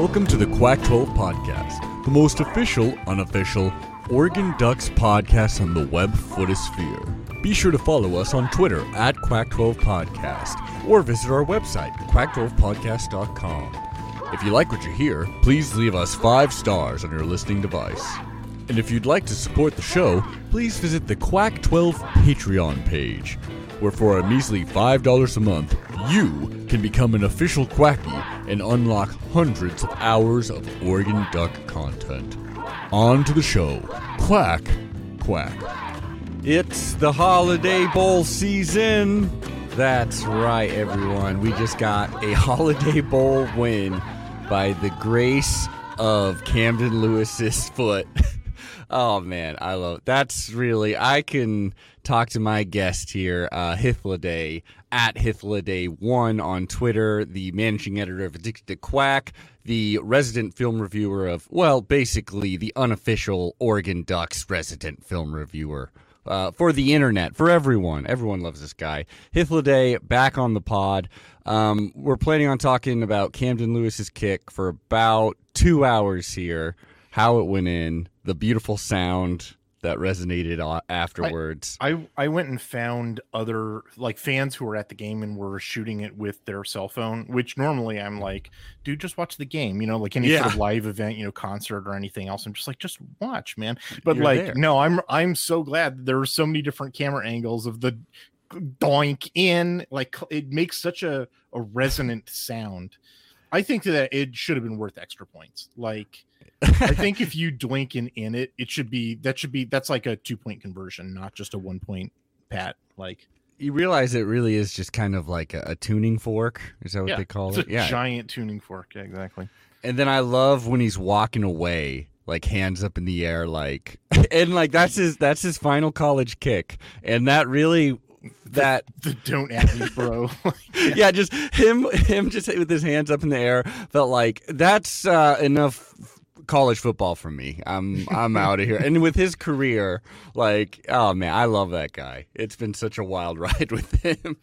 Welcome to the Quack 12 Podcast, the most official, unofficial Oregon Ducks podcast on the web footosphere. Be sure to follow us on Twitter at Quack12 Podcast or visit our website, quack12podcast.com. If you like what you hear, please leave us five stars on your listening device. And if you'd like to support the show, please visit the Quack 12 Patreon page, where for a measly $5 a month, you can become an official Quacky and unlock hundreds of hours of Oregon Duck content. On to the show. Quack, quack. It's the Holiday Bowl season. That's right, everyone. We just got a Holiday Bowl win by the grace of Camden Lewis's foot. Oh man, I love that's really I can talk to my guest here, uh Hythloday at Hythloday1 on Twitter, the managing editor of Addicted to Quack, the resident film reviewer of well, basically the unofficial Oregon Ducks resident film reviewer. Uh, for the internet, for everyone. Everyone loves this guy. Hythloday back on the pod. Um, we're planning on talking about Camden Lewis's kick for about two hours here how it went in, the beautiful sound that resonated afterwards. I, I, I went and found other like fans who were at the game and were shooting it with their cell phone, which normally I'm like, dude, just watch the game, you know, like any yeah. sort of live event, you know, concert or anything else. I'm just like, just watch, man. But You're like, there. no, I'm I'm so glad there are so many different camera angles of the doink in, like it makes such a, a resonant sound. I think that it should have been worth extra points. Like I think if you doink in in it, it should be that should be that's like a two point conversion, not just a one point pat. Like you realize it really is just kind of like a, a tuning fork. Is that what yeah, they call it? yeah, giant tuning fork. Yeah, exactly. And then I love when he's walking away, like hands up in the air, like and like that's his that's his final college kick, and that really that the, the don't at me bro yeah just him him just with his hands up in the air felt like that's uh, enough college football for me. I'm I'm out of here. And with his career, like, oh man, I love that guy. It's been such a wild ride with him.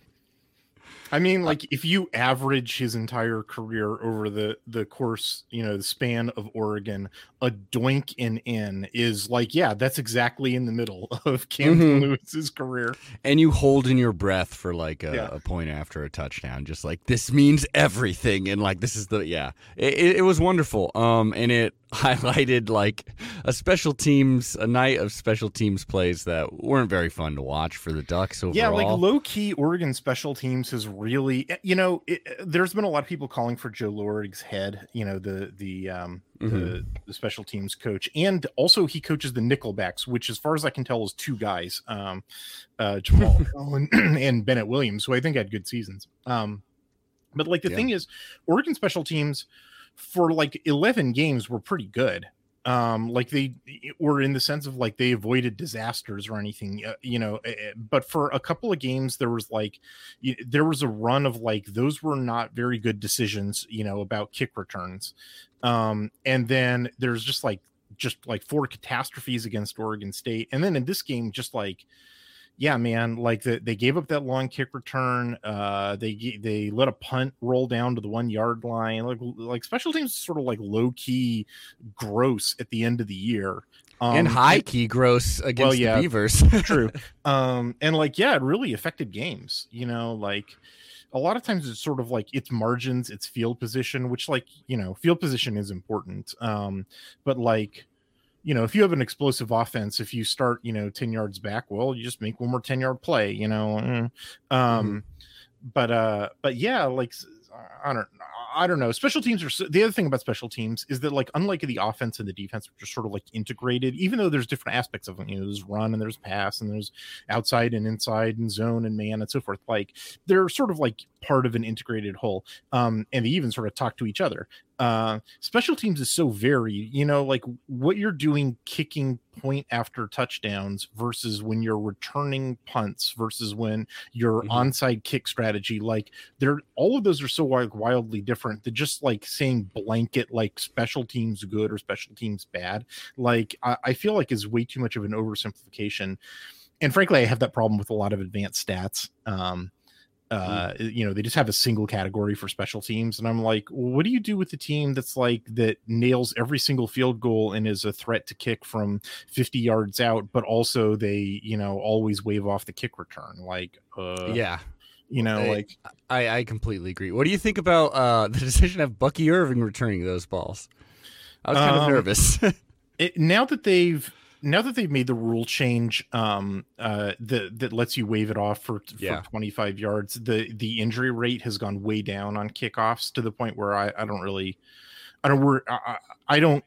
I mean, like if you average his entire career over the the course, you know, the span of Oregon, a doink in in is like, yeah, that's exactly in the middle of Camden mm-hmm. Lewis's career. And you hold in your breath for like a, yeah. a, point after a touchdown, just like this means everything, and like this is the yeah, it, it was wonderful. Um, and it highlighted like a special teams a night of special teams plays that weren't very fun to watch for the Ducks overall. Yeah, like low key Oregon special teams has really you know it, there's been a lot of people calling for Joe Lorig's head, you know the the um mm-hmm. the, the, special teams coach and also he coaches the Nickelbacks, which as far as I can tell is two guys, um uh Jamal and, and Bennett Williams, who I think had good seasons. Um but like the yeah. thing is Oregon special teams for like 11 games were pretty good. Um like they were in the sense of like they avoided disasters or anything uh, you know but for a couple of games there was like there was a run of like those were not very good decisions you know about kick returns. Um and then there's just like just like four catastrophes against Oregon State. And then in this game just like yeah, man, like the, they gave up that long kick return. Uh, they they let a punt roll down to the one yard line. Like like special teams sort of like low key gross at the end of the year. Um, and high key gross against well, yeah, the Beavers. true. Um, and like yeah, it really affected games. You know, like a lot of times it's sort of like its margins, its field position, which like you know, field position is important. Um, but like you know, if you have an explosive offense, if you start, you know, 10 yards back, well, you just make one more 10 yard play, you know. Mm. Um, mm-hmm. but uh, but yeah, like I don't I don't know. Special teams are the other thing about special teams is that like unlike the offense and the defense, which are sort of like integrated, even though there's different aspects of them. You know, there's run and there's pass and there's outside and inside and zone and man and so forth. Like they're sort of like part of an integrated whole. Um, and they even sort of talk to each other. Uh, special teams is so varied. You know, like what you're doing, kicking point after touchdowns versus when you're returning punts versus when your mm-hmm. onside kick strategy. Like they're all of those are so like wildly different that just like saying blanket like special teams good or special teams bad. Like I, I feel like is way too much of an oversimplification. And frankly, I have that problem with a lot of advanced stats. Um, uh you know they just have a single category for special teams and i'm like well, what do you do with the team that's like that nails every single field goal and is a threat to kick from 50 yards out but also they you know always wave off the kick return like uh yeah you know I- like I, I completely agree. What do you think about uh, the decision of Bucky Irving returning those balls? I was kind of Um, nervous. it, now that they've now that they've made the rule change um uh that that lets you wave it off for, for Yeah. 25 yards the the injury rate has gone way down on kickoffs to the point where i i don't really i don't wor- i, I don't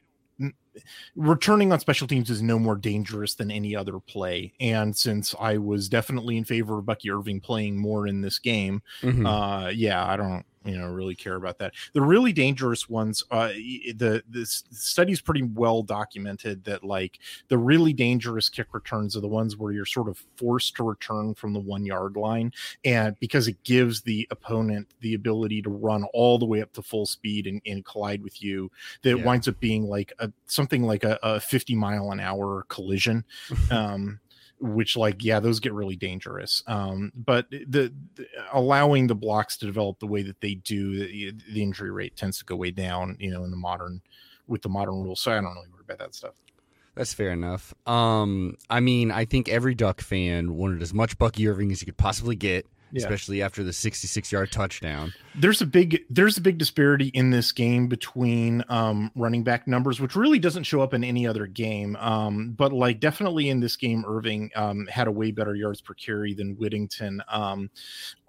returning on special teams is no more dangerous than any other play and since i was definitely in favor of bucky irving playing more in this game Mhm. uh yeah i don't you know really care about that the really dangerous ones uh the this study's pretty well documented that like the really dangerous kick returns are the ones where you're sort of forced to return from the one yard line and because it gives the opponent the ability to run all the way up to full speed and, and collide with you that Yeah. winds up being like a something like a, a 50 mile an hour collision um which like yeah those get really dangerous um but the, the allowing the blocks to develop the way that they do the, the injury rate tends to go way down you know in the modern with the modern rules so i don't really worry about that stuff That's fair enough. Um, I mean, I think every Duck fan wanted as much Bucky Irving as you could possibly get, Yeah. especially after the 66 yard touchdown. there's a big there's a big disparity in this game between um running back numbers which really doesn't show up in any other game um but like definitely in this game irving um had a way better yards per carry than whittington um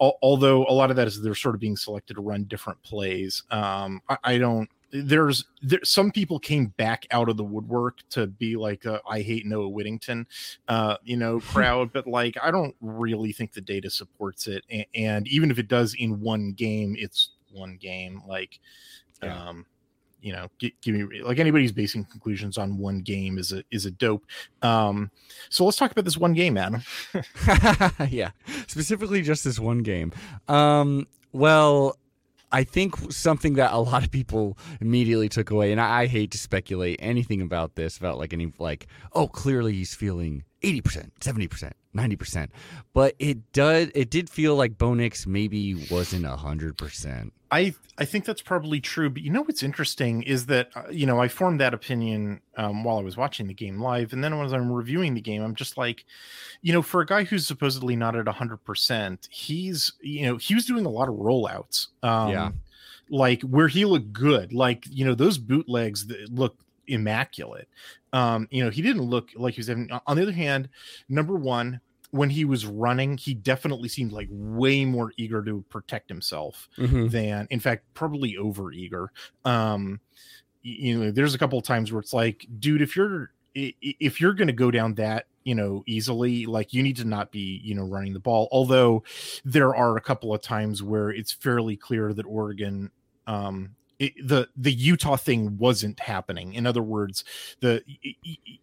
al- although a lot of that is they're sort of being selected to run different plays um i, I don't there's there, some people came back out of the woodwork to be like uh, i hate noah whittington uh you know crowd but like i don't really think the data supports it and, and even if it does in one game it's one game like Yeah. um you know gi- give me like anybody's basing conclusions on one game is a is a dope um so let's talk about this one game adam yeah, specifically just this one game. Um, well, I think something that a lot of people immediately took away, and I, I hate to speculate anything about this, about like any like, oh, clearly he's feeling eighty percent, seventy percent, ninety percent, but it does, it did feel like Bo Nix maybe wasn't hundred percent. I I think that's probably true, but you know what's interesting is that uh, you know I formed that opinion um, while I was watching the game live, and then as I'm reviewing the game, I'm just like, you know, for a guy who's supposedly not at hundred percent, he's you know he was doing a lot of rollouts, um, Yeah. like where he looked good, like you know those bootlegs that look immaculate. Um, you know, he didn't look like he was having. On the other hand, number one, when he was running, he definitely seemed like way more eager to protect himself Mm-hmm. than in fact probably over eager um you know there's a couple of times where it's like dude if you're if you're going to go down that you know easily like you need to not be you know running the ball although there are a couple of times where it's fairly clear that oregon um it, the the Utah thing wasn't happening. In other words, the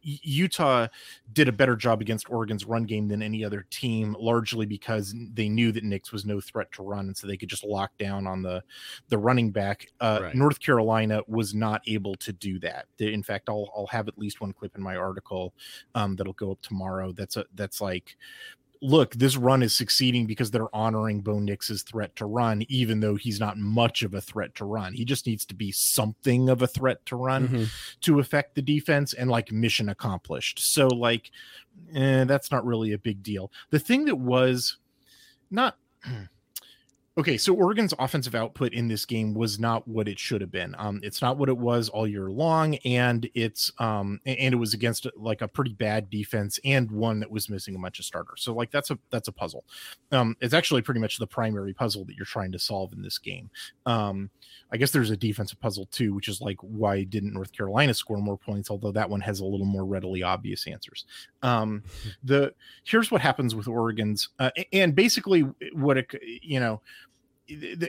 Utah did a better job against Oregon's run game than any other team, largely because they knew that Nix was no threat to run, and so they could just lock down on the the running back. Uh, Right. North Carolina was not able to do that. In fact, I'll I'll have at least one clip in my article um, that'll go up tomorrow. That's a that's like. Look, this run is succeeding because they're honoring Bo Nix's threat to run, even though he's not much of a threat to run. He just needs to be something of a threat to run Mm-hmm. to affect the defense and like mission accomplished. So like eh, that's not really a big deal. The thing that was not okay, so Oregon's offensive output in this game was not what it should have been. Um, it's not what it was all year long, and it's um, and it was against like a pretty bad defense and one that was missing a bunch of starters. So like that's a that's a puzzle. Um, it's actually pretty much the primary puzzle that you're trying to solve in this game. Um, I guess there's a defensive puzzle too, which is like why didn't North Carolina score more points? Although that one has a little more readily obvious answers. Um, the here's what happens with Oregon's, uh, and basically what it you know,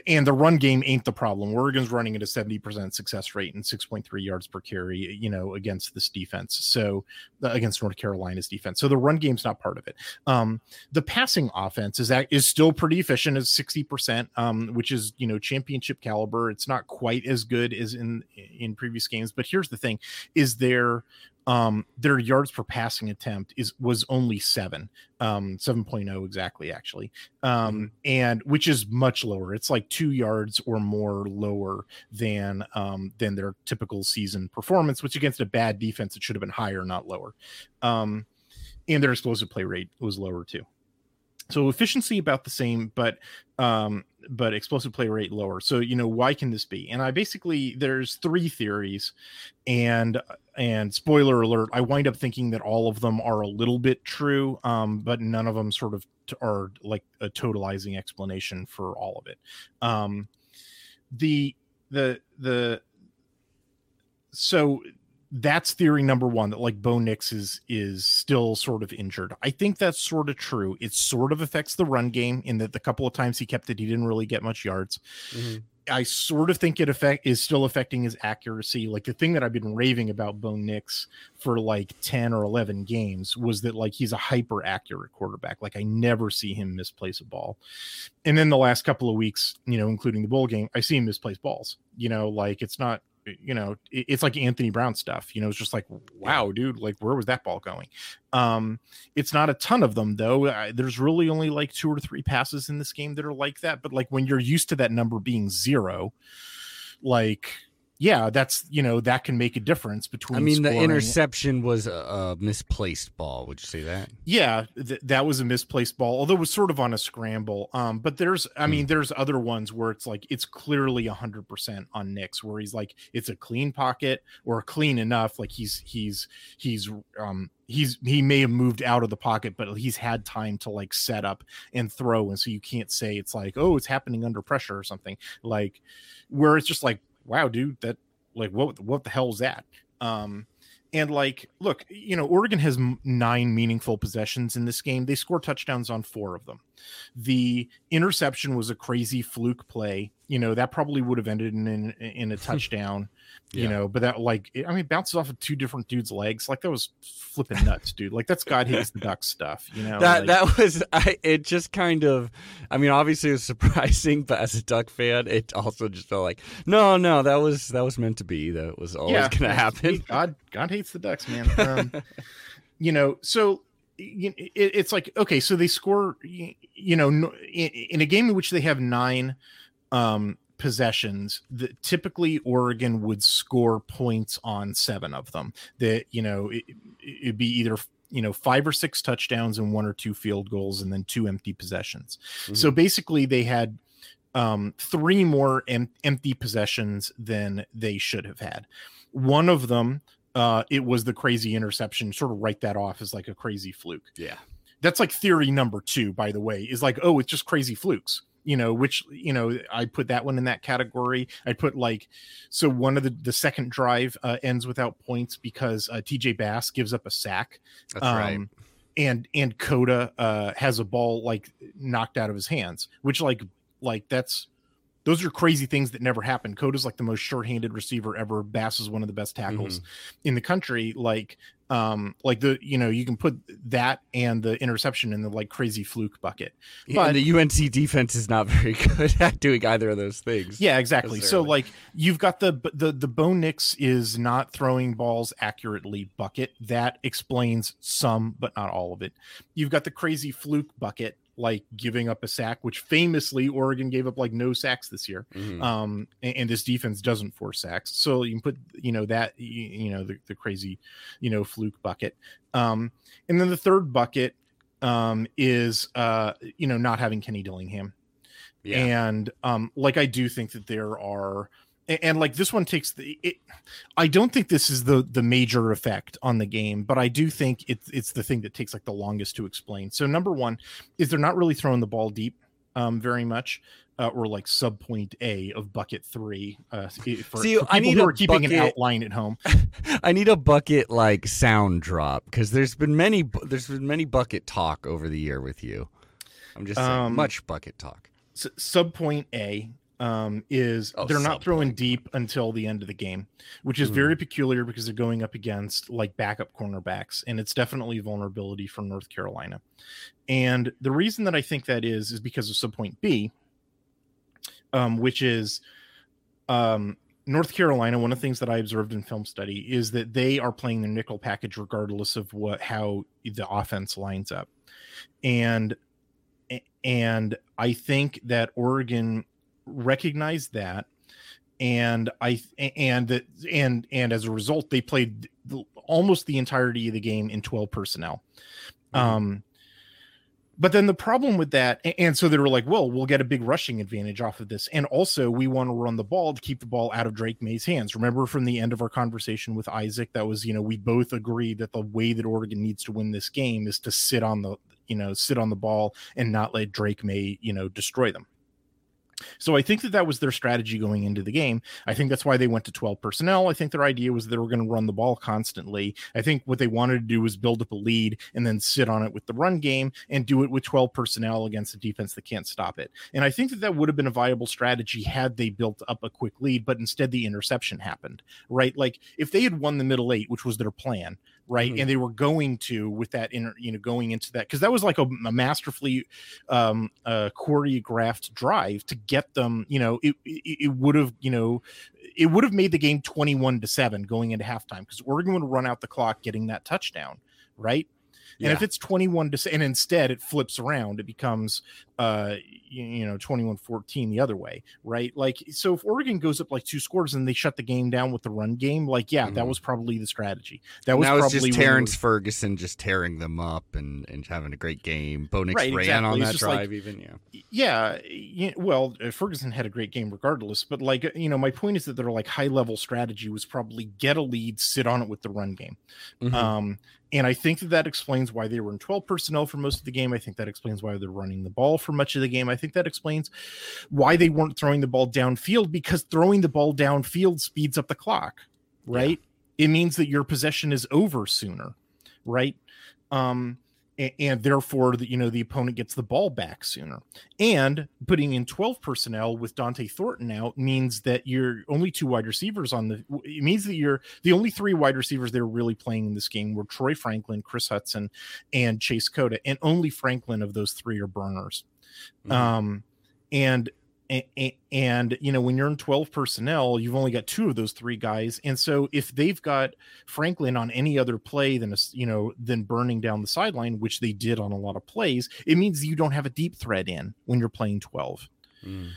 and the run game ain't the problem. Oregon's running at a 70% success rate and 6.3 yards per carry, you know, against this defense. So against North Carolina's defense. So the run game's not part of it. Um, the passing offense is that is still pretty efficient as 60%, um, which is, you know, championship caliber. It's not quite as good as in in previous games, but here's the thing is there um, their yards per passing attempt is was only seven, um, 7.0 exactly, actually, um, and which is much lower. It's like two yards or more lower than um, than their typical season performance, which against a bad defense, it should have been higher, not lower. Um, and their explosive play rate was lower too so efficiency about the same but um but explosive play rate lower. So you know why can this be? And i basically there's three theories and and spoiler alert i wind up thinking that all of them are a little bit true um but none of them sort of t- are like a totalizing explanation for all of it. Um the the the so that's theory number one that like Bo Nix is is still sort of injured. I think that's sort of true. It sort of affects the run game in that the couple of times he kept it, he didn't really get much yards. Mm-hmm. I sort of think it affect is still affecting his accuracy. Like the thing that I've been raving about Bo Nix for like 10 or 11 games was that like he's a hyper accurate quarterback. Like I never see him misplace a ball. And then the last couple of weeks, you know, including the bowl game, I see him misplace balls. You know, like it's not you know it's like anthony brown stuff you know it's just like wow dude like where was that ball going? Um it's not a ton of them though there's really only like two or three passes in this game that are like that but like when you're used to that number being zero like yeah, that's you know that can make a difference between. I mean, the interception was a, a, misplaced ball. Would you say that? Yeah, th- that was a misplaced ball, although it was sort of on a scramble. Um, but there's, I mean, mm. there's other ones where it's like it's clearly hundred percent on Nix, where he's like it's a clean pocket or clean enough, like he's he's he's um he's he may have moved out of the pocket, but he's had time to like set up and throw, and so you can't say it's like oh it's happening under pressure or something like where it's just like wow, dude, that like what what the hell is that? Um, and like, look, you know, Oregon has nine meaningful possessions in this game. They score touchdowns on four of them. The interception was a crazy fluke play. You know, that probably would have ended in in, in a touchdown you yeah. know but that like i mean bounces off of two different dudes legs. Like that was flipping nuts dude. Like that's god hates the duck stuff you know that like, that was i it just kind of i mean obviously it was surprising but as a duck fan it also just felt like no no that was that was meant to be that was always yeah, gonna happen. god god hates the ducks man. Um, you know so it's like okay so they score you know in a game in which they have nine um possessions that typically Oregon would score points on seven of them. That you know it, it'd be either you know five or six touchdowns and one or two field goals and then two empty possessions. Mm-hmm. So basically, they had um, three more em- empty possessions than they should have had. One of them, uh, it was the crazy interception. Sort of write that off as like a crazy fluke. Yeah, that's like theory number two. By the way, is like oh, it's just crazy flukes you know which you know i put that one in that category i put like so one of the the second drive uh, ends without points because uh, tj bass gives up a sack that's um, right and and Cota uh has a ball like knocked out of his hands which like like that's those are crazy things that never happen. Cota's like the most short-handed receiver ever. Bass is one of the best tackles mm-hmm. in the country. Like, um, like the you know you can put that and the interception in the like crazy fluke bucket. Yeah, but the UNC defense is not very good at doing either of those things. Yeah, exactly. So like you've got the the the Bo Nix is not throwing balls accurately bucket that explains some but not all of it. You've got the crazy fluke bucket like giving up a sack, which famously Oregon gave up like no sacks this year. Mm-hmm. Um, and, and, this defense doesn't force sacks, so you can put you know that you, you know the, the, crazy you know fluke bucket. Um, and then the third bucket um, is uh, you know not having Kenny Dillingham. Yeah. And um, like I do think that there are and, and like this one takes the it, i don't think this is the the major effect on the game but i do think it's it's the thing that takes like the longest to explain so number one is they're not really throwing the ball deep um very much uh, or like sub point A of bucket three. Uh, for, See, for I need who are keeping bucket, an outline at home. I need a bucket like sound drop because there's been many there's been many bucket talk over the year with you. I'm just saying, um, much bucket talk. So, sub point A um, is oh, they're not throwing deep until the end of the game, which is mm. very peculiar because they're going up against like backup cornerbacks, and it's definitely a vulnerability for North Carolina. And the reason that I think that is is because of subpoint B, um, which is um, North Carolina, one of the things that I observed in film study is that they are playing their nickel package regardless of what how the offense lines up. And and I think that Oregon recognized that and I and that and and as a result they played almost the entirety of the game in 12 personnel. Mm-hmm. Um but then the problem with that, and so they were like, well, we'll get a big rushing advantage off of this. And also, we want to run the ball to keep the ball out of Drake Maye's hands. Remember from the end of our conversation with Isaac, that was, you know, we both agree that the way that Oregon needs to win this game is to sit on the, you know, sit on the ball and not let Drake may you know, destroy them. So I think that that was their strategy going into the game. I think that's why they went to 12 personnel. I think their idea was they were going to run the ball constantly. I think what they wanted to do was build up a lead and then sit on it with the run game and do it with 12 personnel against a defense that can't stop it. And I think that that would have been a viable strategy had they built up a quick lead, but instead the interception happened, right? Like if they had won the middle eight, which was their plan, right? Mm-hmm. and they were going to with that inner you know going into that because that was like a, a masterfully um uh choreographed drive to get them you know it it, it would have you know it would have made the game 21 to 7 going into halftime because oregon would run out the clock getting that touchdown right? And if it's 21 to and instead it flips around, it becomes uh you, you know 21 14 the other way, right? Like so if Oregon goes up like two scores and they shut the game down with the run game, like yeah, mm-hmm. that was probably the strategy. That was, was probably just Terrance Ferguson just tearing them up and and having a great game. Bo Nix right, ran exactly. on that drive like, even, yeah. Yeah, yeah, well, uh, Ferguson had a great game regardless, but like you know, my point is that their like high level strategy was probably get a lead, sit on it with the run game. Mm-hmm. Um and I think that that explains why they were in 12 personnel for most of the game. I think that explains why they're running the ball for much of the game. I think that explains why they weren't throwing the ball downfield because throwing the ball downfield speeds up the clock, right? Yeah. It means that your possession is over sooner, right? Um, and, and therefore the, you know the opponent gets the ball back sooner and putting in 12 personnel with Dont'e Thornton out means that you're only two wide receivers on the it means that you're the only three wide receivers they're really playing in this game were Troy Franklin Chris Hudson and Chase Cota and only Franklin of those three are burners mm-hmm. um and and, and, you know when you're in 12 personnel you've only got two of those three guys and so if they've got franklin on any other play than a you know than burning down the sideline which they did on a lot of plays it means you don't have a deep threat in when you're playing 12 mm.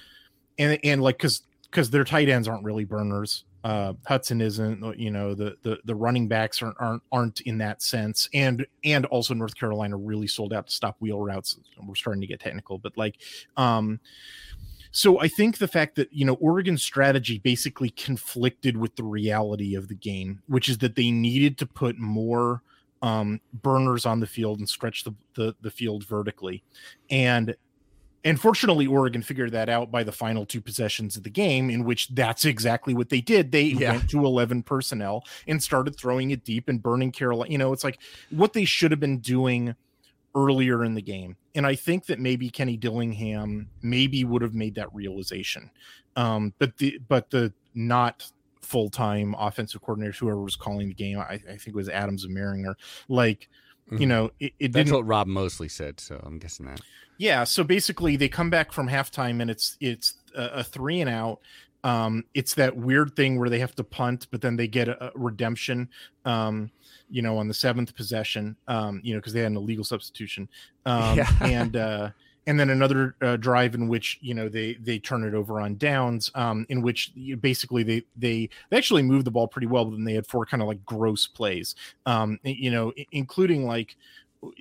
and and like because because their tight ends aren't really burners uh, Hudson isn't, you know, the the the running backs aren't, aren't aren't in that sense, and and also North Carolina really sold out to stop wheel routes. We're starting to get technical, but like, um, so I think the fact that, you know, Oregon's strategy basically conflicted with the reality of the game, which is that they needed to put more um, burners on the field and stretch the, the, the field vertically. And and fortunately, Oregon figured that out by the final two possessions of the game, in which that's exactly what they did. They yeah. went to 11 personnel and started throwing it deep and burning Carolina. You know, it's like what they should have been doing earlier in the game. And I think that maybe Kenny Dillingham maybe would have made that realization. Um, but the but the not full time offensive coordinator, whoever was calling the game, I, I think it was Adams and Mehringer, like mm-hmm. you know, it, it That's what Rob Moseley said, so I'm guessing that. Yeah, so basically they come back from halftime and it's it's a, a three and out. Um, it's that weird thing where they have to punt, but then they get a, a redemption. Um, you know, on the seventh possession, um, you know, because they had an illegal substitution. Um, yeah. and uh, and then another uh, drive in which you know they they turn it over on downs, um, in which basically they they they actually moved the ball pretty well, but then they had four kind of like gross plays, um, you know, including like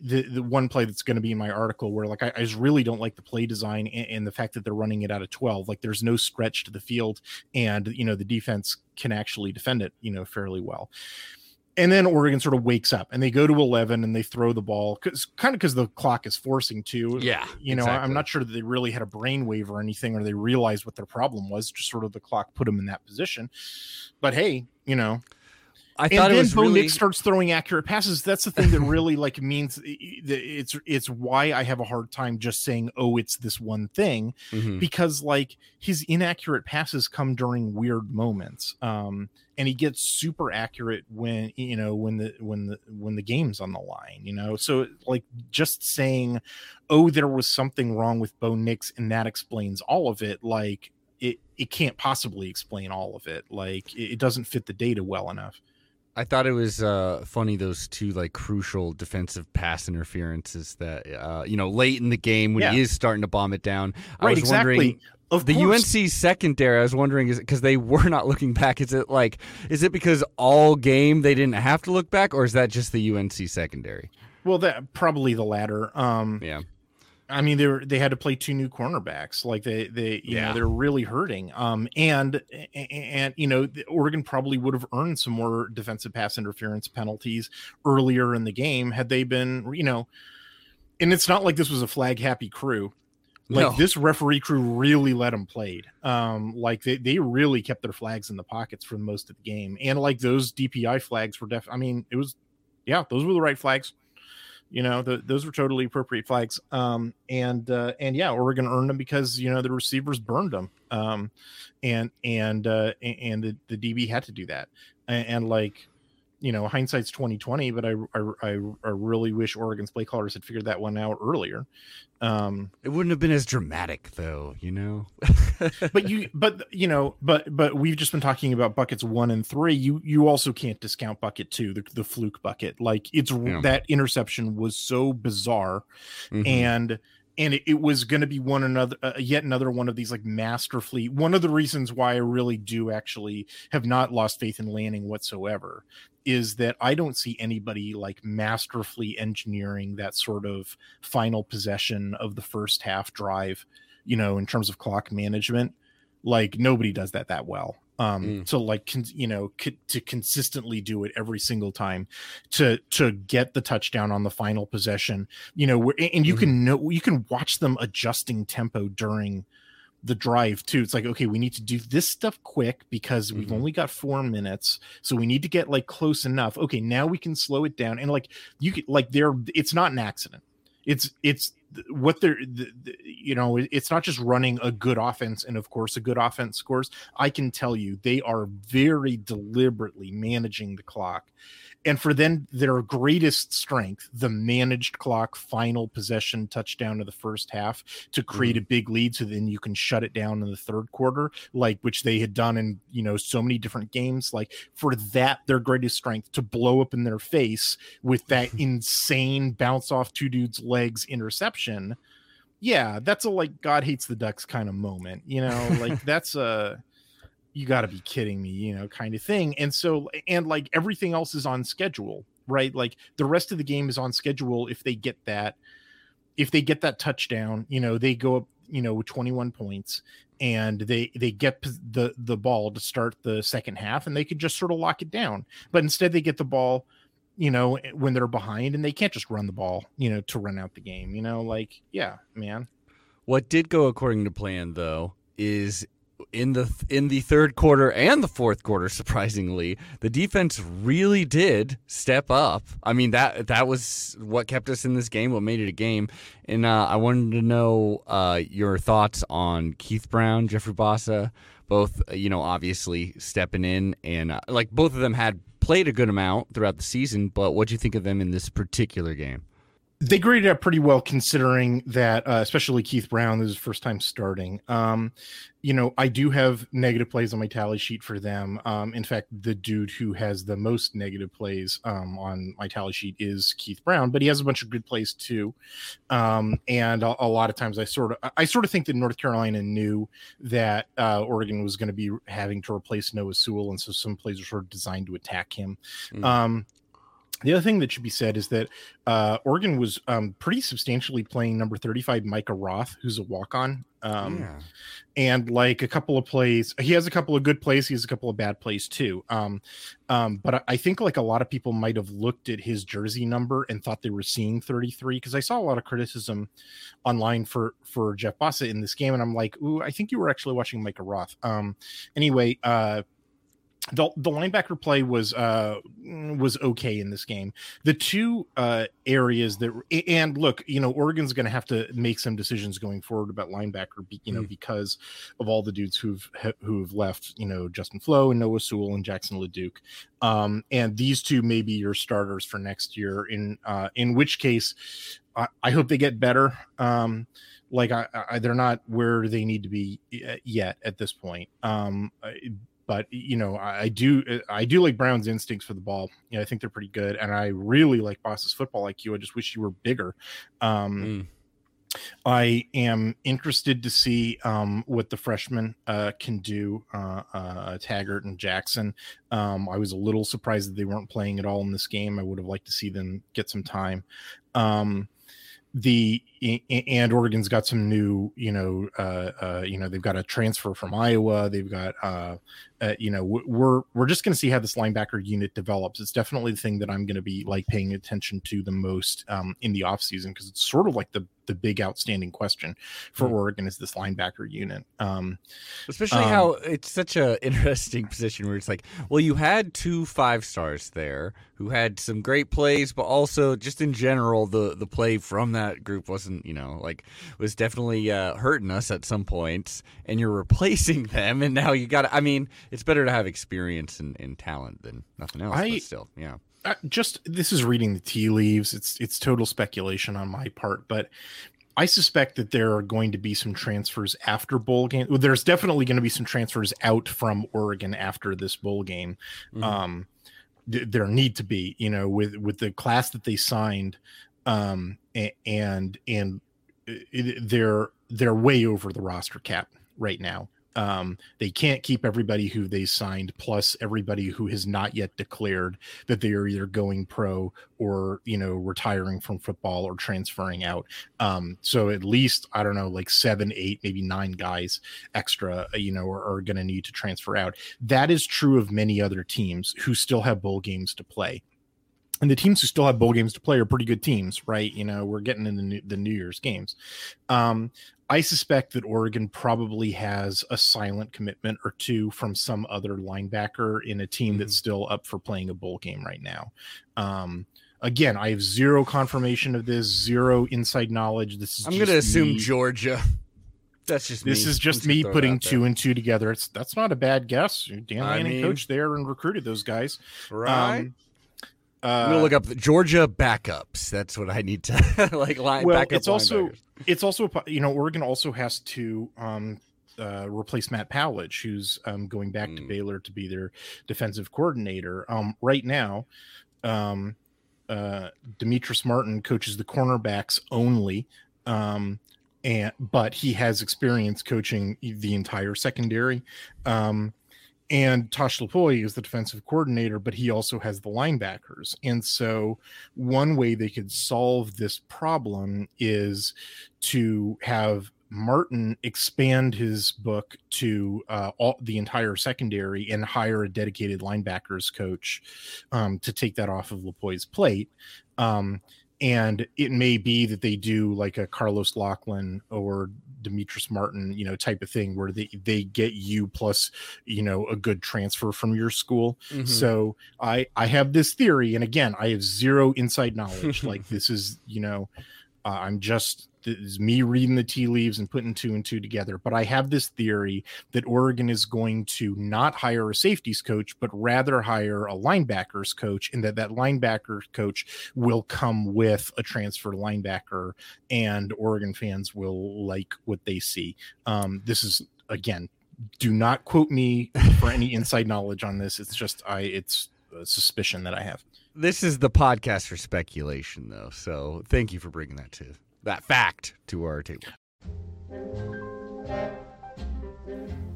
the the one play that's going to be in my article where like I, I, just really don't like the play design and, and, the fact that they're running it out of 12 like there's no stretch to the field and you know the defense can actually defend it you know fairly well and then Oregon sort of wakes up and they go to 11 and they throw the ball because kind of because the clock is forcing to. Yeah. You know, exactly. I'm not sure that they really had a brainwave or anything or they realized what their problem was. Just sort of the clock put them in that position. But hey, you know, I thought and it was Bo really... Nix starts throwing accurate passes. That's the thing that really like means it's it's why I have a hard time just saying oh it's this one thing mm-hmm. because like his inaccurate passes come during weird moments. Um and he gets super accurate when you know when the when the when the game's on the line, you know. So like just saying oh there was something wrong with Bo Nix and that explains all of it like it it can't possibly explain all of it. Like it, it doesn't fit the data well enough. I thought it was uh, funny those two like crucial defensive pass interferences that uh, you know late in the game when yeah. he is starting to bomb it down. I right, was exactly. wondering of the course. UNC secondary. I was wondering is because they were not looking back. Is it like is it because all game they didn't have to look back, or is that just the UNC secondary? Well, that probably the latter. Um, yeah. I mean, they were they had to play two new cornerbacks. Like they they you Yeah. know they're really hurting. Um, and and you know Oregon probably would have earned some more defensive pass interference penalties earlier in the game had they been you know. And it's not like this was a flag happy crew. Like No. this referee crew really let them played. Um, like they they really kept their flags in the pockets for most of the game. And like those DPI flags were def. I mean, it was yeah, those were the right flags you know the, those were totally appropriate flags um and uh and yeah oregon earned them because you know the receivers burned them um and and uh and the, the db had to do that and, and like you know hindsight's 2020 but I, I i i really wish oregon's play callers had figured that one out earlier um It wouldn't have been as dramatic though, you know. but you but you know but but we've just been talking about buckets one and three you you also can't discount bucket two the, the fluke bucket like it's Yeah. that interception was so bizarre Mhm. and and it, it was going to be one another uh, yet another one of these like masterfully one of the reasons why i really do actually have not lost faith in lanning whatsoever is that i don't see anybody like masterfully engineering that sort of final possession of the first half drive you know in terms of clock management. Like nobody does that that well. Um Mm. so like con- you know co- to consistently do it every single time to to get the touchdown on the final possession you know where, and you can know you can watch them adjusting tempo during the drive too. It's like okay we need to do this stuff quick because we've Mhm. only got four minutes so we need to get like close enough. Okay now we can slow it down and like you could like they're it's not an accident. It's it's what they're the, the, you know it's not just running a good offense and of course a good offense scores. I can tell you they are very deliberately managing the clock and for them their greatest strength the managed clock final possession touchdown of the first half to create mm-hmm. a big lead so then you can shut it down in the third quarter like which they had done in you know so many different games like for that their greatest strength to blow up in their face with that insane bounce off two dudes legs interception. Yeah that's a like god hates the ducks kind of moment you know? Like that's a you got to be kidding me you know kind of thing and so and like everything else is on schedule right? Like the rest of the game is on schedule if they get that if they get that touchdown you know they go up you know 21 points and they they get the the ball to start the second half and they could just sort of lock it down but instead they get the ball you know eh, when they're behind and they can't just run the ball you know to run out the game you know like yeah man. What did go according to plan, though, is in the in the third quarter and the fourth quarter. Surprisingly, the defense really did step up. I mean that that was what kept us in this game, what made it a game. And uh, I wanted to know uh, your thoughts on Keith Brown, Jeffrey Bassa, both uh, you know obviously stepping in and uh, like both of them had played a good amount throughout the season. But what do you think of them in this particular game? They graded out pretty well considering that uh, especially keith brown this is his first time starting. Um you know i do have negative plays on my tally sheet for them. Um in fact the dude who has the most negative plays um on my tally sheet is keith brown but he has a bunch of good plays too. Um and a, a lot of times i sort of i sort of think that north carolina knew that uh oregon was going to be having to replace noah sewell and so some plays are sort of designed to attack him. Mm. The other thing that should be said is that uh, Oregon was um, pretty substantially playing number 35 Micah Roth, who's a walk on. Um, yeah. And like a couple of plays, he has a couple of good plays, he has a couple of bad plays too. Um, um, but I- think like a lot of people might have looked at his jersey number and thought they were seeing 33 because I saw a lot of criticism online for for Jeff Bassa in this game, and I'm like, ooh, I think you were actually watching Micah Roth. Um, anyway, uh, the, the linebacker play was uh was okay in this game the two uh areas that and look you know oregon's going to have to make some decisions going forward about linebacker be- you know Mm. because of all the dudes who've who've left you know justin Flowe and noah sewell and jackson leduc um and these two may be your starters for next year in uh in which case I, I hope they get better. Um, like I, I, they're not where they need to be yet at this point. Um, but you know, I, do I do like Brown's instincts for the ball. Yeah, I think they're pretty good, and I really like Boss's football IQ. I just wish you were bigger. Um, mm. I am interested to see um, what the freshmen uh, can do, uh, uh, Taggart and Jackson. Um, I was a little surprised that they weren't playing at all in this game. I would have liked to see them get some time. Um, the and Oregon's got some new, you know, uh, uh, you know, they've got a transfer from Iowa. They've got, uh, uh you know, we're we're just going to see how this linebacker unit develops. It's definitely the thing that I'm going to be like paying attention to the most um, in the offseason because it's sort of like the the big outstanding question for mm-hmm. Oregon is this linebacker unit. Um, Especially um, how it's such a interesting position where it's like, well, you had two five stars there who had some great plays, but also just in general, the the play from that group wasn't, you know, like was definitely uh, hurting us at some points. And you're replacing them, and now you got. I mean, it's better to have experience and, and talent than nothing else. I, but still, yeah just this is reading the tea leaves. It's it's total speculation on my part, but I suspect that there are going to be some transfers after bowl game. Well, there's definitely going to be some transfers out from Oregon after this bowl game. Mm-hmm. Um, th- there need to be, you know, with with the class that they signed, um, and and they're they're way over the roster cap right now. Um, they can't keep everybody who they signed plus everybody who has not yet declared that they are either going pro or you know retiring from football or transferring out. Um, so at least i don't know like seven eight maybe nine guys extra uh, you know are, are going to need to transfer out. That is true of many other teams who still have bowl games to play and the teams who still have bowl games to play are pretty good teams, right? You know, we're getting in the New, the New Year's games. Um, I suspect that Oregon probably has a silent commitment or two from some other linebacker in a team mm-hmm. that's still up for playing a bowl game right now. Um, again, I have zero confirmation of this, zero inside knowledge. This is I'm going to assume Georgia. That's just this me. is just me putting two and two together. It's that's not a bad guess. Dan Lanning mean, coached there and recruited those guys, right? Um, uh, we'll look up the Georgia backups. That's what I need to like. Line, well, it's also it's also you know Oregon also has to um, uh, replace Matt Powledge, who's um, going back mm. to Baylor to be their defensive coordinator. Um, right now, um, uh, Demetrice Martin coaches the cornerbacks only, um, and but he has experience coaching the entire secondary. Um, and Tosh Lupoi is the defensive coordinator, but he also has the linebackers. And so, one way they could solve this problem is to have Martin expand his book to uh, all, the entire secondary and hire a dedicated linebackers coach um, to take that off of Lupoi's plate. Um, and it may be that they do like a Carlos Locklyn or Demetrice Martin, you know, type of thing where they they get you plus, you know, a good transfer from your school. Mm-hmm. So I I have this theory, and again, I have zero inside knowledge. like this is, you know, uh, I'm just is me reading the tea leaves and putting two and two together. But I have this theory that Oregon is going to not hire a safeties coach, but rather hire a linebackers coach, and that that linebacker coach will come with a transfer linebacker, and Oregon fans will like what they see. Um, this is again, do not quote me for any inside knowledge on this. It's just I, it's a suspicion that I have. This is the podcast for speculation, though. So thank you for bringing that to that fact to our table.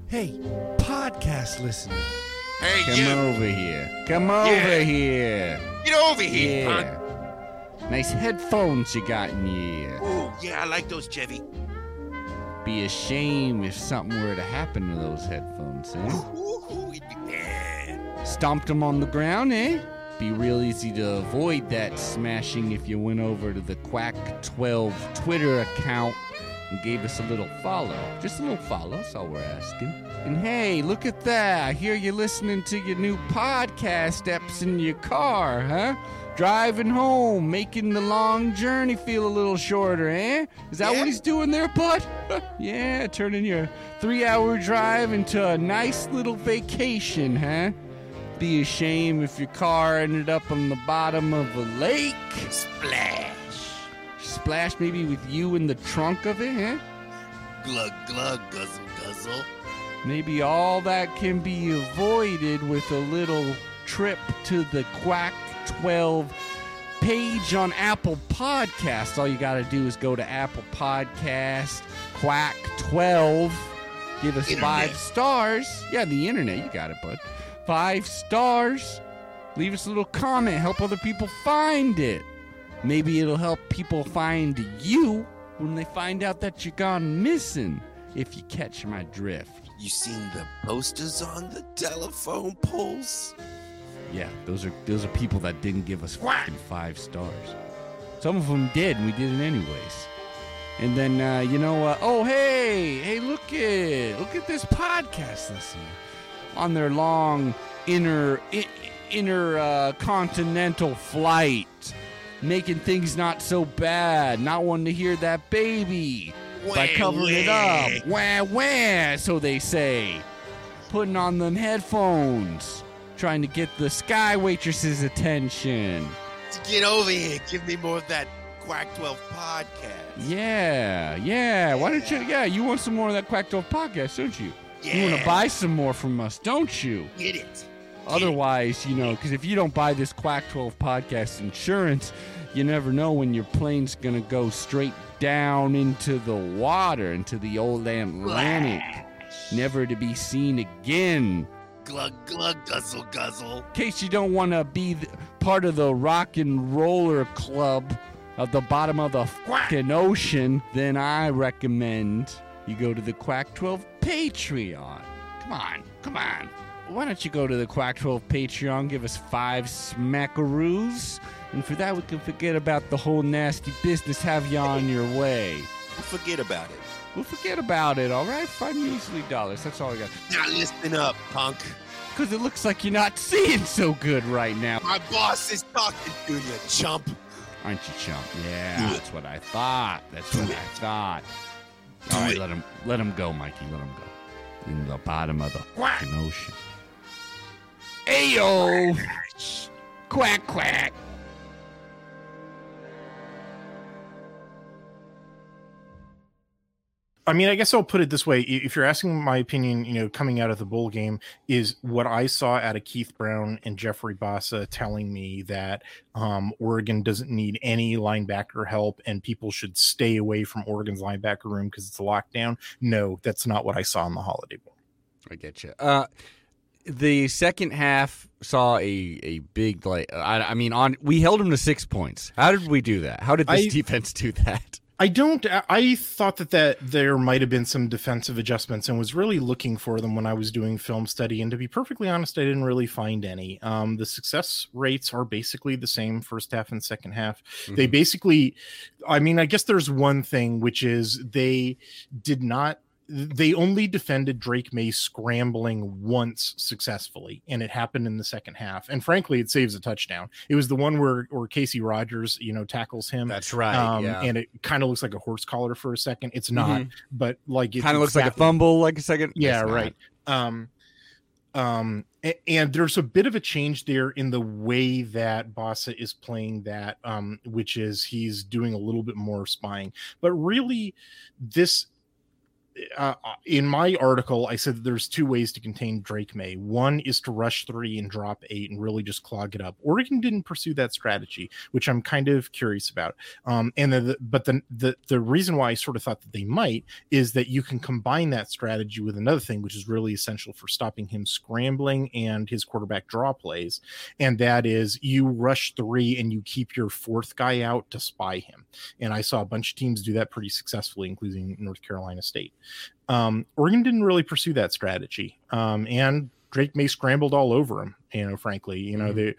Hey, podcast listener. Hey, Come you. over here. Come over yeah. here. Get over here, yeah. Punk. Nice headphones you got in your ear. Ooh, yeah, I like those, Chevy. Be a shame if something were to happen to those headphones, eh? Ooh, ooh, it'd be bad. Stomped them on the ground, eh? Be real easy to avoid that smashing if you went over to the Quack12 Twitter account and gave us a little follow. Just a little follow, that's all we're asking. And hey, look at that. I hear you listening to your new podcast eps in your car, huh? Driving home, making the long journey feel a little shorter, eh? Is that yeah. what he's doing there, bud? yeah, turning your three hour drive into a nice little vacation, huh? Be a shame if your car ended up on the bottom of a lake. Splash. splash maybe with you in the trunk of it, huh? Glug glug guzzle guzzle. Maybe all that can be avoided with a little trip to the Quack 12 page on Apple Podcast. All you got to do is go to Apple Podcast, Quack 12, give us Internet. five stars. Yeah, the internet, you got it, bud. Five stars. Leave us a little comment, help other people find it. Maybe it'll help people find you when they find out that you're gone missing, if you catch my drift. You seen the posters on the telephone poles? Yeah, those are those are people that didn't give us fucking five stars. Some of them did, and we did it anyways. And then uh, you know, uh, oh hey, hey, look at look at this podcast listener on their long inner I, inner uh, continental flight, making things not so bad, not wanting to hear that baby by Wah, covering it up. Wah wah, so they say. Putting on them headphones, trying to get the sky waitress's attention. To get over here. Give me more of that Quack 12 podcast. Yeah, yeah. Why don't you? Yeah, you want some more of that Quack 12 podcast, don't you? You want to buy some more from us, don't you? Get it. Otherwise, you know, because if you don't buy this Quack 12 podcast insurance, you never know when your plane's going to go straight down into the water, into the old Atlantic, never to be seen again. Glug glug guzzle guzzle. In case you don't want to be th- part of the rock and roller club of the bottom of the fucking ocean, then I recommend you go to the Quack 12 Patreon. Come on, come on. Why don't you go to the Quack 12 Patreon, give us five smackaroos, and for that we can forget about the whole nasty business, have you on your way. We'll Forget about it. We'll forget about it, all right? Five measly dollars. That's all I got. Now listen up, punk. Because it looks like you're not seeing so good right now. My boss is talking to you, chump. Aren't you, chump? Yeah, that's what I thought. That's what. I thought. All right, let him, let him go, Mikey. Let him go. In the bottom of the ocean. Ayo! Quack, quack. I mean, I guess I'll put it this way: if you're asking my opinion, you know, coming out of the bowl game, is what I saw out of Keith Brown and Jeffrey Bassa telling me that um, Oregon doesn't need any linebacker help and people should stay away from Oregon's linebacker room because it's a lockdown. No, that's not what I saw in the Holiday Bowl. I get you. Uh, the second half saw a, a big like I, I mean on we held them to six points. How did we do that? How did this I- defense do that? I don't. I- thought that that there might have been some defensive adjustments, and was really looking for them when I was doing film study. And to be perfectly honest, I didn't really find any. Um, the success rates are basically the same first half and second half. They Mhm. basically, I mean, I guess there's one thing which is they did not. They only defended Drake Maye scrambling once successfully, and it happened in the second half. And frankly, it saves a touchdown. It was the one where where Casey Rogers, you know, tackles him That's right. um, yeah. and it kind of looks like a horse collar for a second. It's not, but like it kind of looks like a fumble, like a second. Yeah, It's not. right. Um, um, and there's a bit of a change there in the way that Bassa is playing that, um, which is he's doing a little bit more spying. But really, this uh, in my article, I said there's two ways to contain Drake Maye. One is to rush three and drop eight and really just clog it up. Oregon didn't pursue that strategy, which I'm kind of curious about. Um, and the, the but the, the the reason why I sort of thought that they might is that you can combine that strategy with another thing, which is really essential for stopping him scrambling and his quarterback draw plays, and that is you rush three and you keep your fourth guy out to spy him. And I saw a bunch of teams do that pretty successfully, including North Carolina State. Um, Oregon didn't really pursue that strategy, um, and Drake Maye scrambled all over him. You know, frankly, you know Mhm. they,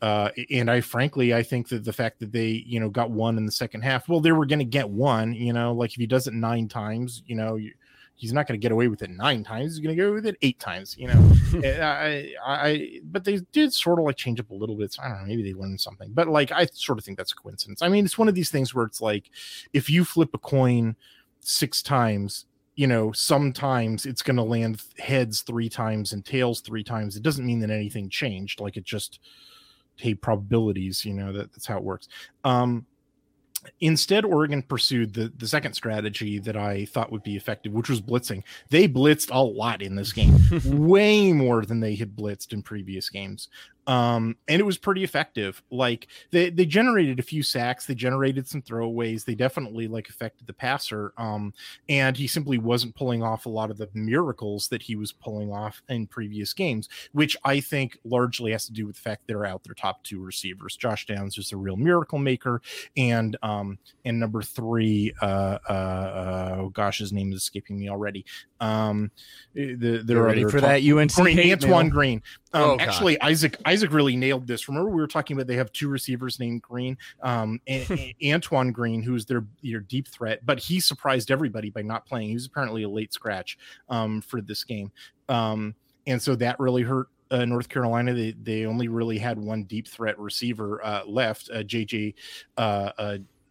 uh, and I frankly I think that the fact that they you know got one in the second half, well, they were going to get one. You know, like if he does it nine times, you know. You, He's not going to get away with it nine times. He's going to go with it eight times. You know, I, I, I, but they did sort of like change up a little bit. So I don't know. Maybe they learned something. But like, I sort of think that's a coincidence. I mean, it's one of these things where it's like, if you flip a coin six times, you know, sometimes it's going to land heads three times and tails three times. It doesn't mean that anything changed. Like it just, hey, probabilities. You know, that, that's how it works. Um, instead oregon pursued the, the second strategy that i thought would be effective which was blitzing they blitzed a lot in this game way more than they had blitzed in previous games um and it was pretty effective. Like they they generated a few sacks they generated some throwaways they definitely like affected the passer um and he simply wasn't pulling off a lot of the miracles that he was pulling off in previous games which i think largely has to do with the fact they're out their top two receivers. Josh downs is a real miracle maker and um and number three uh uh, uh oh gosh his name is escaping me already. Um the they're ready for that unc green, antoine mail? green um, Oh, actually, Isaac Isaac really nailed this. Remember, we were talking about they have two receivers named Green, um, A- A- Antoine Green, who's their their deep threat, but he surprised everybody by not playing. He was apparently a late scratch um, for this game, um, and so that really hurt. Uh, North Carolina, they they only really had one deep threat receiver uh, left, uh, JJ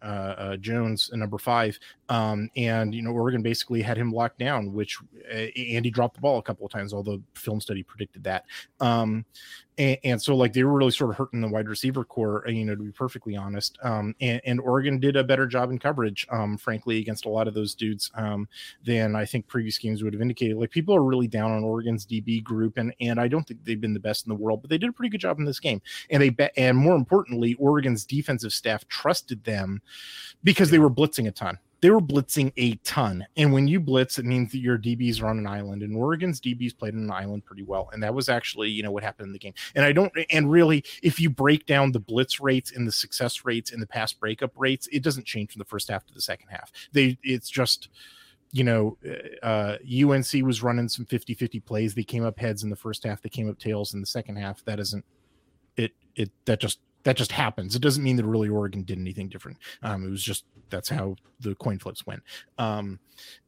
uh, uh, Jones, uh, number five, um, and you know Oregon basically had him locked down, which uh, Andy dropped the ball a couple of times, although film study predicted that. Um, and, and so like they were really sort of hurting the wide receiver core, you know, to be perfectly honest. Um, and, and Oregon did a better job in coverage, um, frankly, against a lot of those dudes um, than I think previous games would have indicated. Like people are really down on Oregon's DB group, and and I don't think they've been the best in the world, but they did a pretty good job in this game. And they bet, and more importantly, Oregon's defensive staff trusted them because they were blitzing a ton they were blitzing a ton. And when you blitz, it means that your DBs are on an island. And Oregon's DBs played on an island pretty well. And that was actually, you know, what happened in the game. And I don't, and really, if you break down the blitz rates and the success rates and the pass breakup rates, it doesn't change from the first half to the second half. They, it's just, you know, uh, UNC was running some 50 50 plays. They came up heads in the first half, they came up tails in the second half. That isn't, it, it, that just, that just happens. It doesn't mean that really Oregon did anything different. Um, it was just that's how the coin flips went. Um,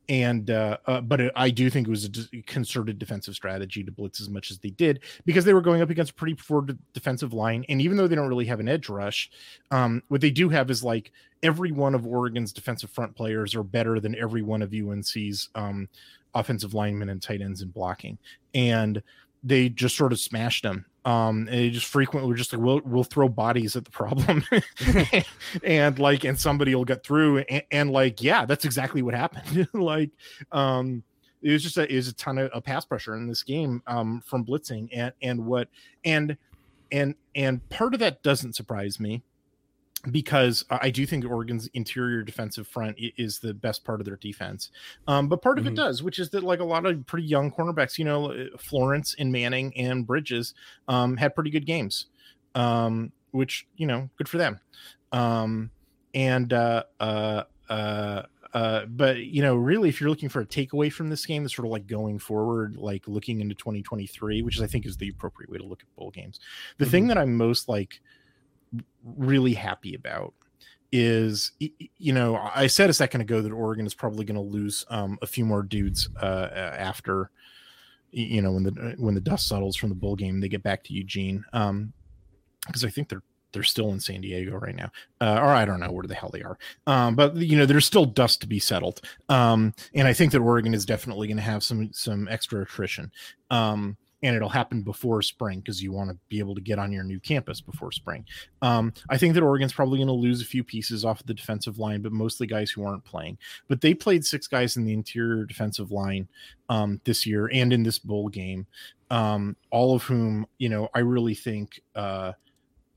and uh, uh, but it, I do think it was a concerted defensive strategy to blitz as much as they did because they were going up against a pretty poor defensive line. And even though they don't really have an edge rush, um, what they do have is like every one of Oregon's defensive front players are better than every one of UNC's um, offensive linemen and tight ends in blocking. And they just sort of smashed them um and they just frequently were just like we'll we'll throw bodies at the problem. And like and somebody will get through and, and like yeah that's exactly what happened. Like um it was just a it was a ton of, of pass pressure in this game um from blitzing and and what and and and part of that doesn't surprise me because I do think Oregon's interior defensive front is the best part of their defense. Um, but part of Mhm. it does, which is that like a lot of pretty young cornerbacks, you know, uh, Florence and Manning and Bridges um, had pretty good games, um, which you know, good for them. Um, and uh, uh, uh, uh, but you know, really, if you're looking for a takeaway from this game, that's sort of like going forward, like looking into 2023, which is I think is the appropriate way to look at bowl games. The thing that I'm most like really happy about is you know i said a second ago that oregon is probably going to lose um, a few more dudes uh, after you know when the when the dust settles from the bowl game they get back to eugene um because i think they're they're still in san diego right now uh, or i don't know where the hell they are um but you know there's still dust to be settled um and i think that oregon is definitely going to have some some extra attrition um and it'll happen before spring because you want to be able to get on your new campus before spring. Um, I think that Oregon's probably going to lose a few pieces off the defensive line, but mostly guys who aren't playing. But they played six guys in the interior defensive line um, this year and in this bowl game, um, all of whom you know I really think uh,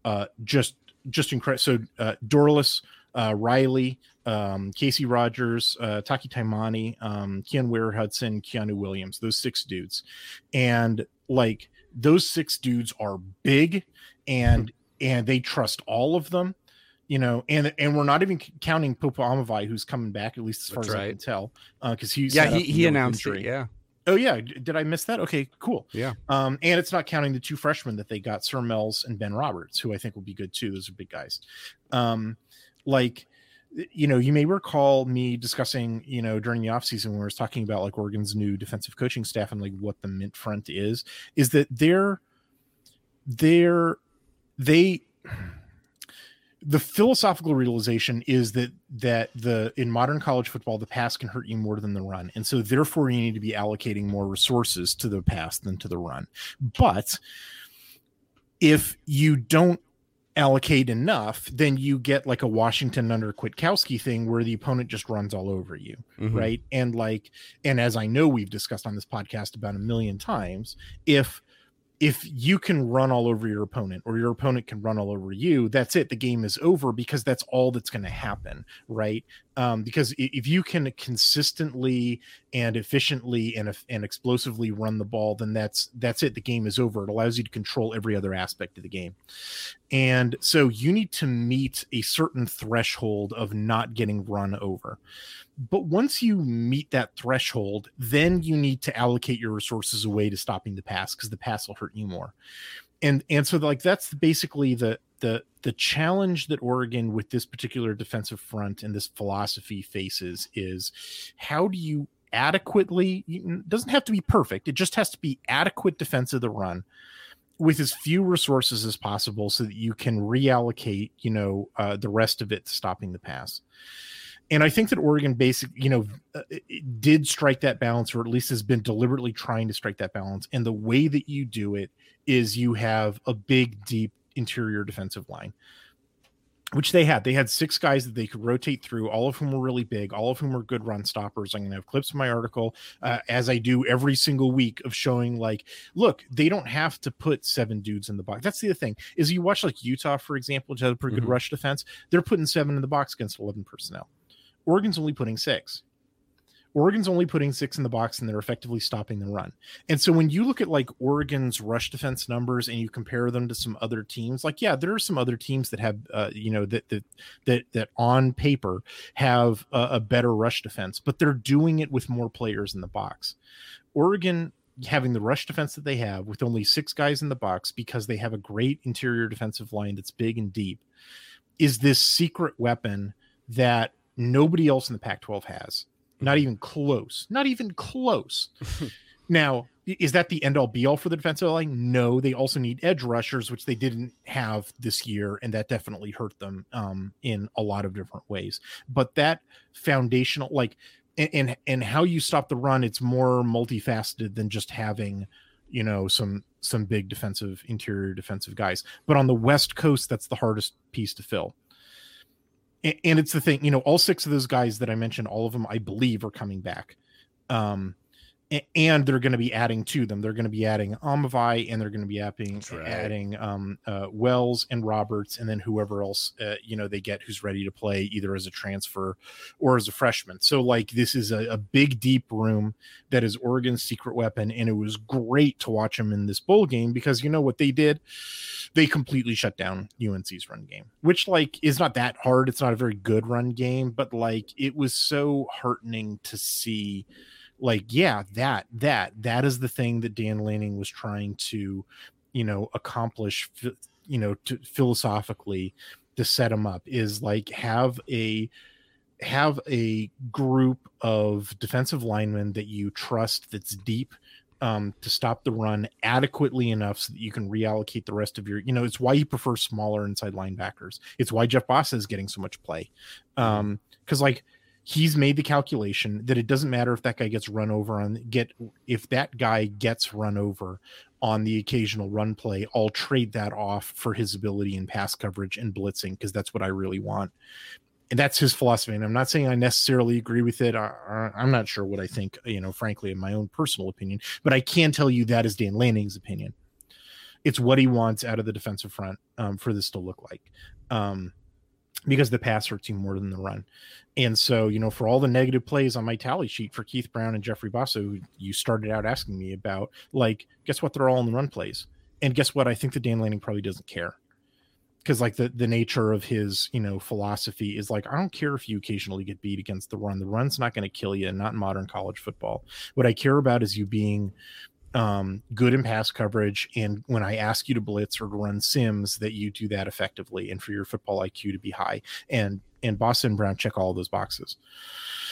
uh, just just incredible. So uh, Dorlus, uh, Riley, um, Casey Rogers, uh, Taki Taimani, um, Keyon Ware Hudson, Keanu Williams, those six dudes. And like those six dudes are big and and they trust all of them, you know, and and we're not even counting Popo Aumavae, who's coming back, at least as far That's as I can tell. Uh, because he's yeah, he, he announced it. Yeah. Oh yeah, did I miss that? Okay, cool. Yeah. Um, and it's not counting the two freshmen that they got, Sir Mells and Ben Roberts, who I think will be good too. Those are big guys. Um, like you know, you may recall me discussing, you know, during the offseason when we were talking about like Oregon's new defensive coaching staff and like what the mint front is, is that they're they're they the philosophical realization is that that the in modern college football the pass can hurt you more than the run. And so therefore you need to be allocating more resources to the pass than to the run. But if you don't allocate enough, then you get like a Washington under Kwiatkowski thing where the opponent just runs all over you, Mhm. right? And like, and as I know we've discussed on this podcast about a million times, if if you can run all over your opponent or your opponent can run all over you, that's it. The game is over because that's all that's going to happen, right? Um, because if you can consistently and efficiently and and explosively run the ball, then that's that's it. The game is over. It allows you to control every other aspect of the game, and so you need to meet a certain threshold of not getting run over. But once you meet that threshold, then you need to allocate your resources away to stopping the pass because the pass will hurt you more. And and so like that's basically the the the challenge that Oregon with this particular defensive front and this philosophy faces is how do you adequately doesn't have to be perfect. It just has to be adequate defense of the run with as few resources as possible so that you can reallocate you know uh, the rest of it to stopping the pass and i think that oregon basic you know uh, did strike that balance or at least has been deliberately trying to strike that balance and the way that you do it is you have a big deep interior defensive line which they had. They had six guys that they could rotate through, all of whom were really big, all of whom were good run stoppers. I'm going to have clips in my article, uh, as I do every single week, of showing like, look, they don't have to put seven dudes in the box. That's the other thing is you watch like Utah, for example, which has a pretty Mhm. good rush defense. They're putting seven in the box against 11 personnel. Oregon's only putting six. Oregon's only putting six in the box and they're effectively stopping the run. And so when you look at like Oregon's rush defense numbers and you compare them to some other teams, like yeah, there are some other teams that have uh, you know that that that that on paper have a, a better rush defense, but they're doing it with more players in the box. Oregon having the rush defense that they have with only six guys in the box because they have a great interior defensive line that's big and deep is this secret weapon that nobody else in the Pac 12 has. Not even close. Not even close. now, is that the end all be all for the defensive line? No, they also need edge rushers, which they didn't have this year, and that definitely hurt them um, in a lot of different ways. But that foundational, like, and, and and how you stop the run, it's more multifaceted than just having, you know, some some big defensive interior defensive guys. But on the West Coast, that's the hardest piece to fill and it's the thing you know all six of those guys that i mentioned all of them i believe are coming back. Um and they're going to be adding to them they're going to be adding Aumavae and they're going to be adding right. adding um uh, wells and roberts and then whoever else uh, you know they get who's ready to play either as a transfer or as a freshman so like this is a, a big deep room that is oregon's secret weapon and it was great to watch them in this bowl game because you know what they did they completely shut down UNC's run game, which like is not that hard. It's not a very good run game, but like it was so heartening to see like yeah, that that that is the thing that Dan Lanning was trying to, you know, accomplish you know, to philosophically to set him up is like have a have a group of defensive linemen that you trust that's deep um, to stop the run adequately enough so that you can reallocate the rest of your, you know, it's why you prefer smaller inside linebackers. It's why Jeff Bassa is getting so much play. Um, because like he's made the calculation that it doesn't matter if that guy gets run over on get if that guy gets run over on the occasional run play, I'll trade that off for his ability in pass coverage and blitzing because that's what I really want and that's his philosophy. And I'm not saying I necessarily agree with it. I, I'm not sure what I think, you know, frankly, in my own personal opinion, but I can tell you that is Dan Lanning's opinion. It's what he wants out of the defensive front um, for this to look like. Um, because the pass hurts you more than the run. And so, you know, for all the negative plays on my tally sheet for Keith Brown and Jeffrey Bassa, you started out asking me about, like, guess what? They're all in the run plays. And guess what? I think that Dan Lanning probably doesn't care because like the the nature of his you know philosophy is like i don't care if you occasionally get beat against the run the run's not going to kill you and not in modern college football what i care about is you being um good in pass coverage. And when i ask you to blitz or to run sims that you do that effectively and for your football iq to be high. And and boston brown check all those boxes.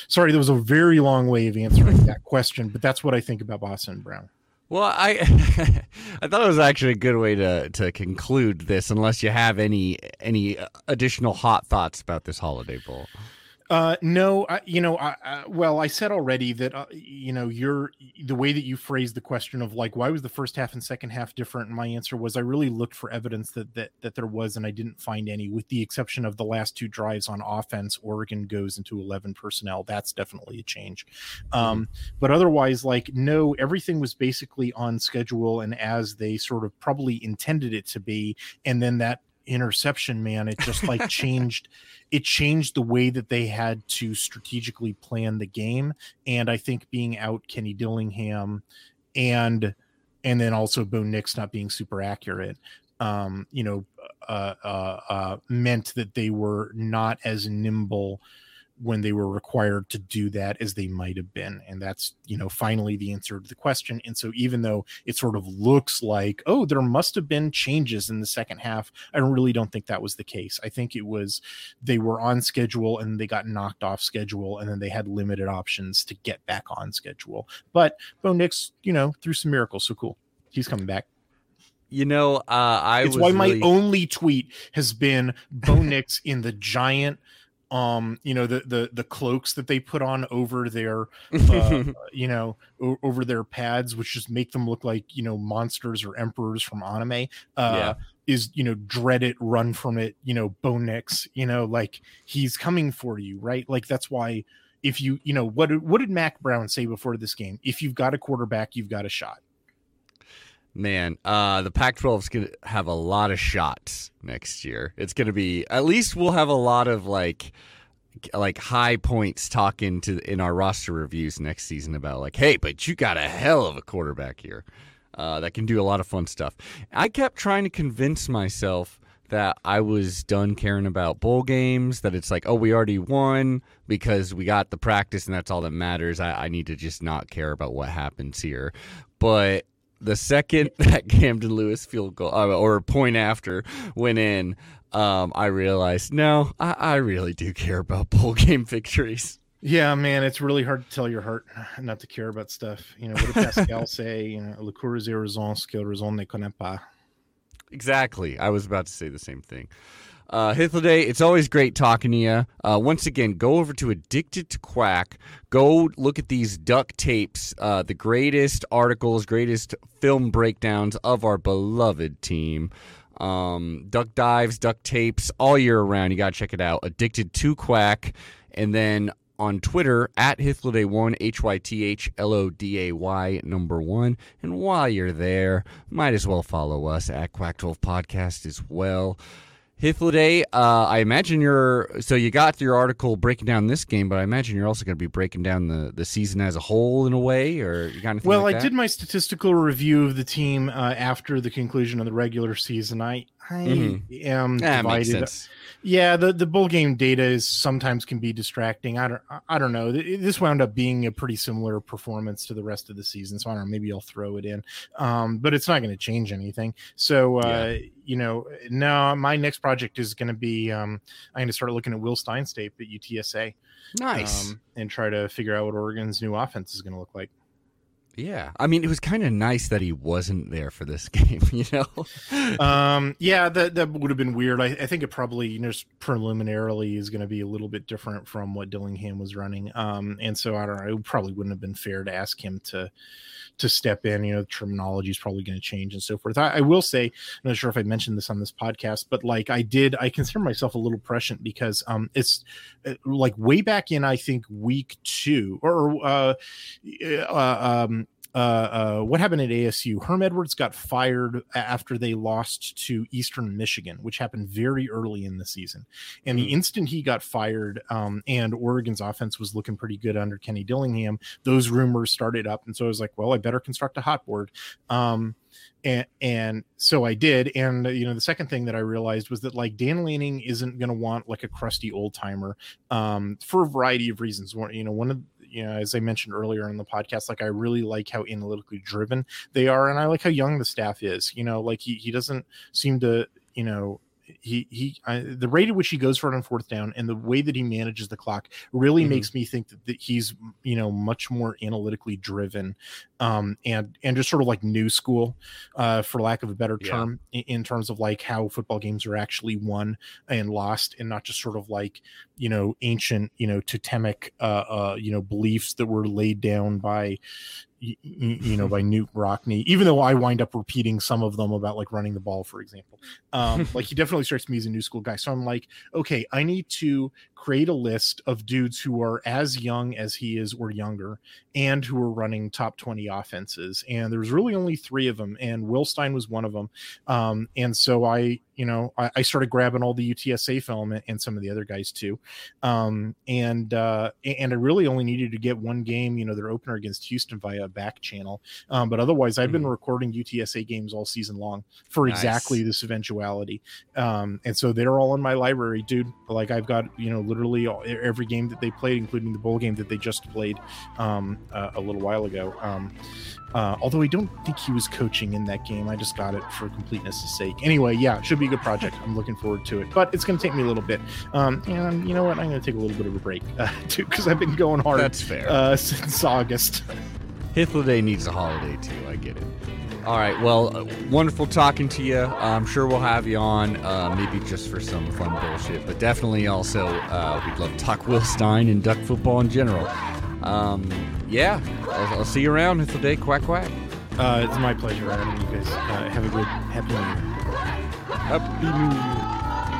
Sorry there was a very long way of answering that question but that's what i think about boston brown. Well, I I thought it was actually a good way to to conclude this, unless you have any any additional hot thoughts about this holiday bowl. Uh, no, I, you know, I, I, well, I said already that uh, you know, you're the way that you phrased the question of like, why was the first half and second half different? And my answer was, I really looked for evidence that that that there was, and I didn't find any, with the exception of the last two drives on offense. Oregon goes into eleven personnel. That's definitely a change. Um, mm-hmm. but otherwise, like, no, everything was basically on schedule and as they sort of probably intended it to be, and then that interception man it just like changed it changed the way that they had to strategically plan the game and i think being out kenny dillingham and and then also bo nix not being super accurate um you know uh uh, uh meant that they were not as nimble when they were required to do that as they might have been and that's you know finally the answer to the question and so even though it sort of looks like oh there must have been changes in the second half i really don't think that was the case. I think it was they were on schedule and they got knocked off schedule and then they had limited options to get back on schedule. But bo nix you know through some miracles so cool. He's coming back. You know, uh, I it's why really... my only tweet has been Bo Nix in the giant um you know the the the cloaks that they put on over their uh, you know o- over their pads which just make them look like you know monsters or emperors from anime uh yeah. is you know dread it run from it you know bone Nix you know like he's coming for you right? Like that's why if you you know what what did Mack Brown say before this game? If you've got a quarterback you've got a shot Man, uh, the Pac-12 is gonna have a lot of shots next year. It's gonna be at least we'll have a lot of like like high points talking to in our roster reviews next season about like, hey, but you got a hell of a quarterback here uh, that can do a lot of fun stuff. I kept trying to convince myself that I was done caring about bowl games, that it's like, oh, we already won because we got the practice and that's all that matters. I, I need to just not care about what happens here. But the second that Camden Lewis field goal uh, or point after went in, um, I realized no, I, I really do care about bowl game victories. Yeah, man, it's really hard to tell your heart not to care about stuff. You know, what did Pascal say? You know, le coeur est raison, ce que raison ne connaît pas. Exactly. I was about to say the same thing. Uh, Hythloday, it's always great talking to you. Uh, once again, go over to Addicted to Quack. Go look at these duck tapes, uh, the greatest articles, greatest film breakdowns of our beloved team. Um, duck dives, duck tapes, all year around. You got to check it out. Addicted to Quack. And then on Twitter at Hythloday1, H Y T H L O D A Y number one. And while you're there, might as well follow us at Quack12 Podcast as well. Hythloday, uh, I imagine you're so you got your article breaking down this game, but I imagine you're also going to be breaking down the, the season as a whole in a way, or you got anything? Well, like I that? did my statistical review of the team uh, after the conclusion of the regular season. I I mm-hmm. am divided. Yeah, the the bowl game data is sometimes can be distracting. I don't I don't know. This wound up being a pretty similar performance to the rest of the season, so I don't know. Maybe I'll throw it in, um, but it's not going to change anything. So uh, yeah. you know, now my next project is going to be um, I'm going to start looking at Will Stein State at UTSA. Nice, um, and try to figure out what Oregon's new offense is going to look like. Yeah, I mean, it was kind of nice that he wasn't there for this game. You know, um, yeah, that that would have been weird. I, I think it probably, you know, preliminarily is going to be a little bit different from what Dillingham was running. Um, and so I don't know. It probably wouldn't have been fair to ask him to to step in. You know, the terminology is probably going to change and so forth. I, I, will say, I'm not sure if I mentioned this on this podcast, but like I did, I consider myself a little prescient because um, it's uh, like way back in I think week two or uh, uh um uh, uh, what happened at ASU? Herm Edwards got fired after they lost to Eastern Michigan, which happened very early in the season. And the instant he got fired, um, and Oregon's offense was looking pretty good under Kenny Dillingham, those rumors started up. And so I was like, well, I better construct a hot board. Um, and and so I did. And you know, the second thing that I realized was that like Dan Lanning isn't going to want like a crusty old timer um, for a variety of reasons. One, you know, one of you know, as I mentioned earlier in the podcast, like I really like how analytically driven they are, and I like how young the staff is. You know, like he he doesn't seem to, you know, he he I, the rate at which he goes for it on fourth down and the way that he manages the clock really Mhm. makes me think that, that he's you know much more analytically driven um and and just sort of like new school uh for lack of a better Yeah. term in, in terms of like how football games are actually won and lost and not just sort of like you know ancient you know totemic uh uh you know beliefs that were laid down by y- y- you know by Knute Rockne even though I wind up repeating some of them about like running the ball for example. Um like he definitely strikes me as a new school guy. So I'm like okay I need to create a list of dudes who are as young as he is or younger and who are running top 20 offenses. And there's really only three of them and Will Stein was one of them. Um and so I you know I, I started grabbing all the UTSA film and, and some of the other guys too um and uh and I really only needed to get one game you know their opener against Houston via a back channel um but otherwise I've been Mhm. recording UTSA games all season long for Nice. exactly this eventuality um and so they're all in my library dude like I've got you know literally all, every game that they played including the bowl game that they just played um uh, a little while ago um uh, although I don't think he was coaching in that game. I just got it for completeness' sake. Anyway, yeah, it should be a good project. I'm looking forward to it, but it's going to take me a little bit. Um, and you know what? I'm going to take a little bit of a break uh, too because I've been going hard That's fair. uh, since August. Hythloday needs a holiday too. I get it. All right. Well, uh, wonderful talking to you. I'm sure we'll have you on, uh, maybe just for some fun bullshit, but definitely also uh, we'd love to talk Will Stein and duck football in general. Um, yeah, I'll, I'll see you around. Hythloday. Quack quack. Uh, it's my pleasure, Adam. You guys uh, have a good happy new year. Happy New Year.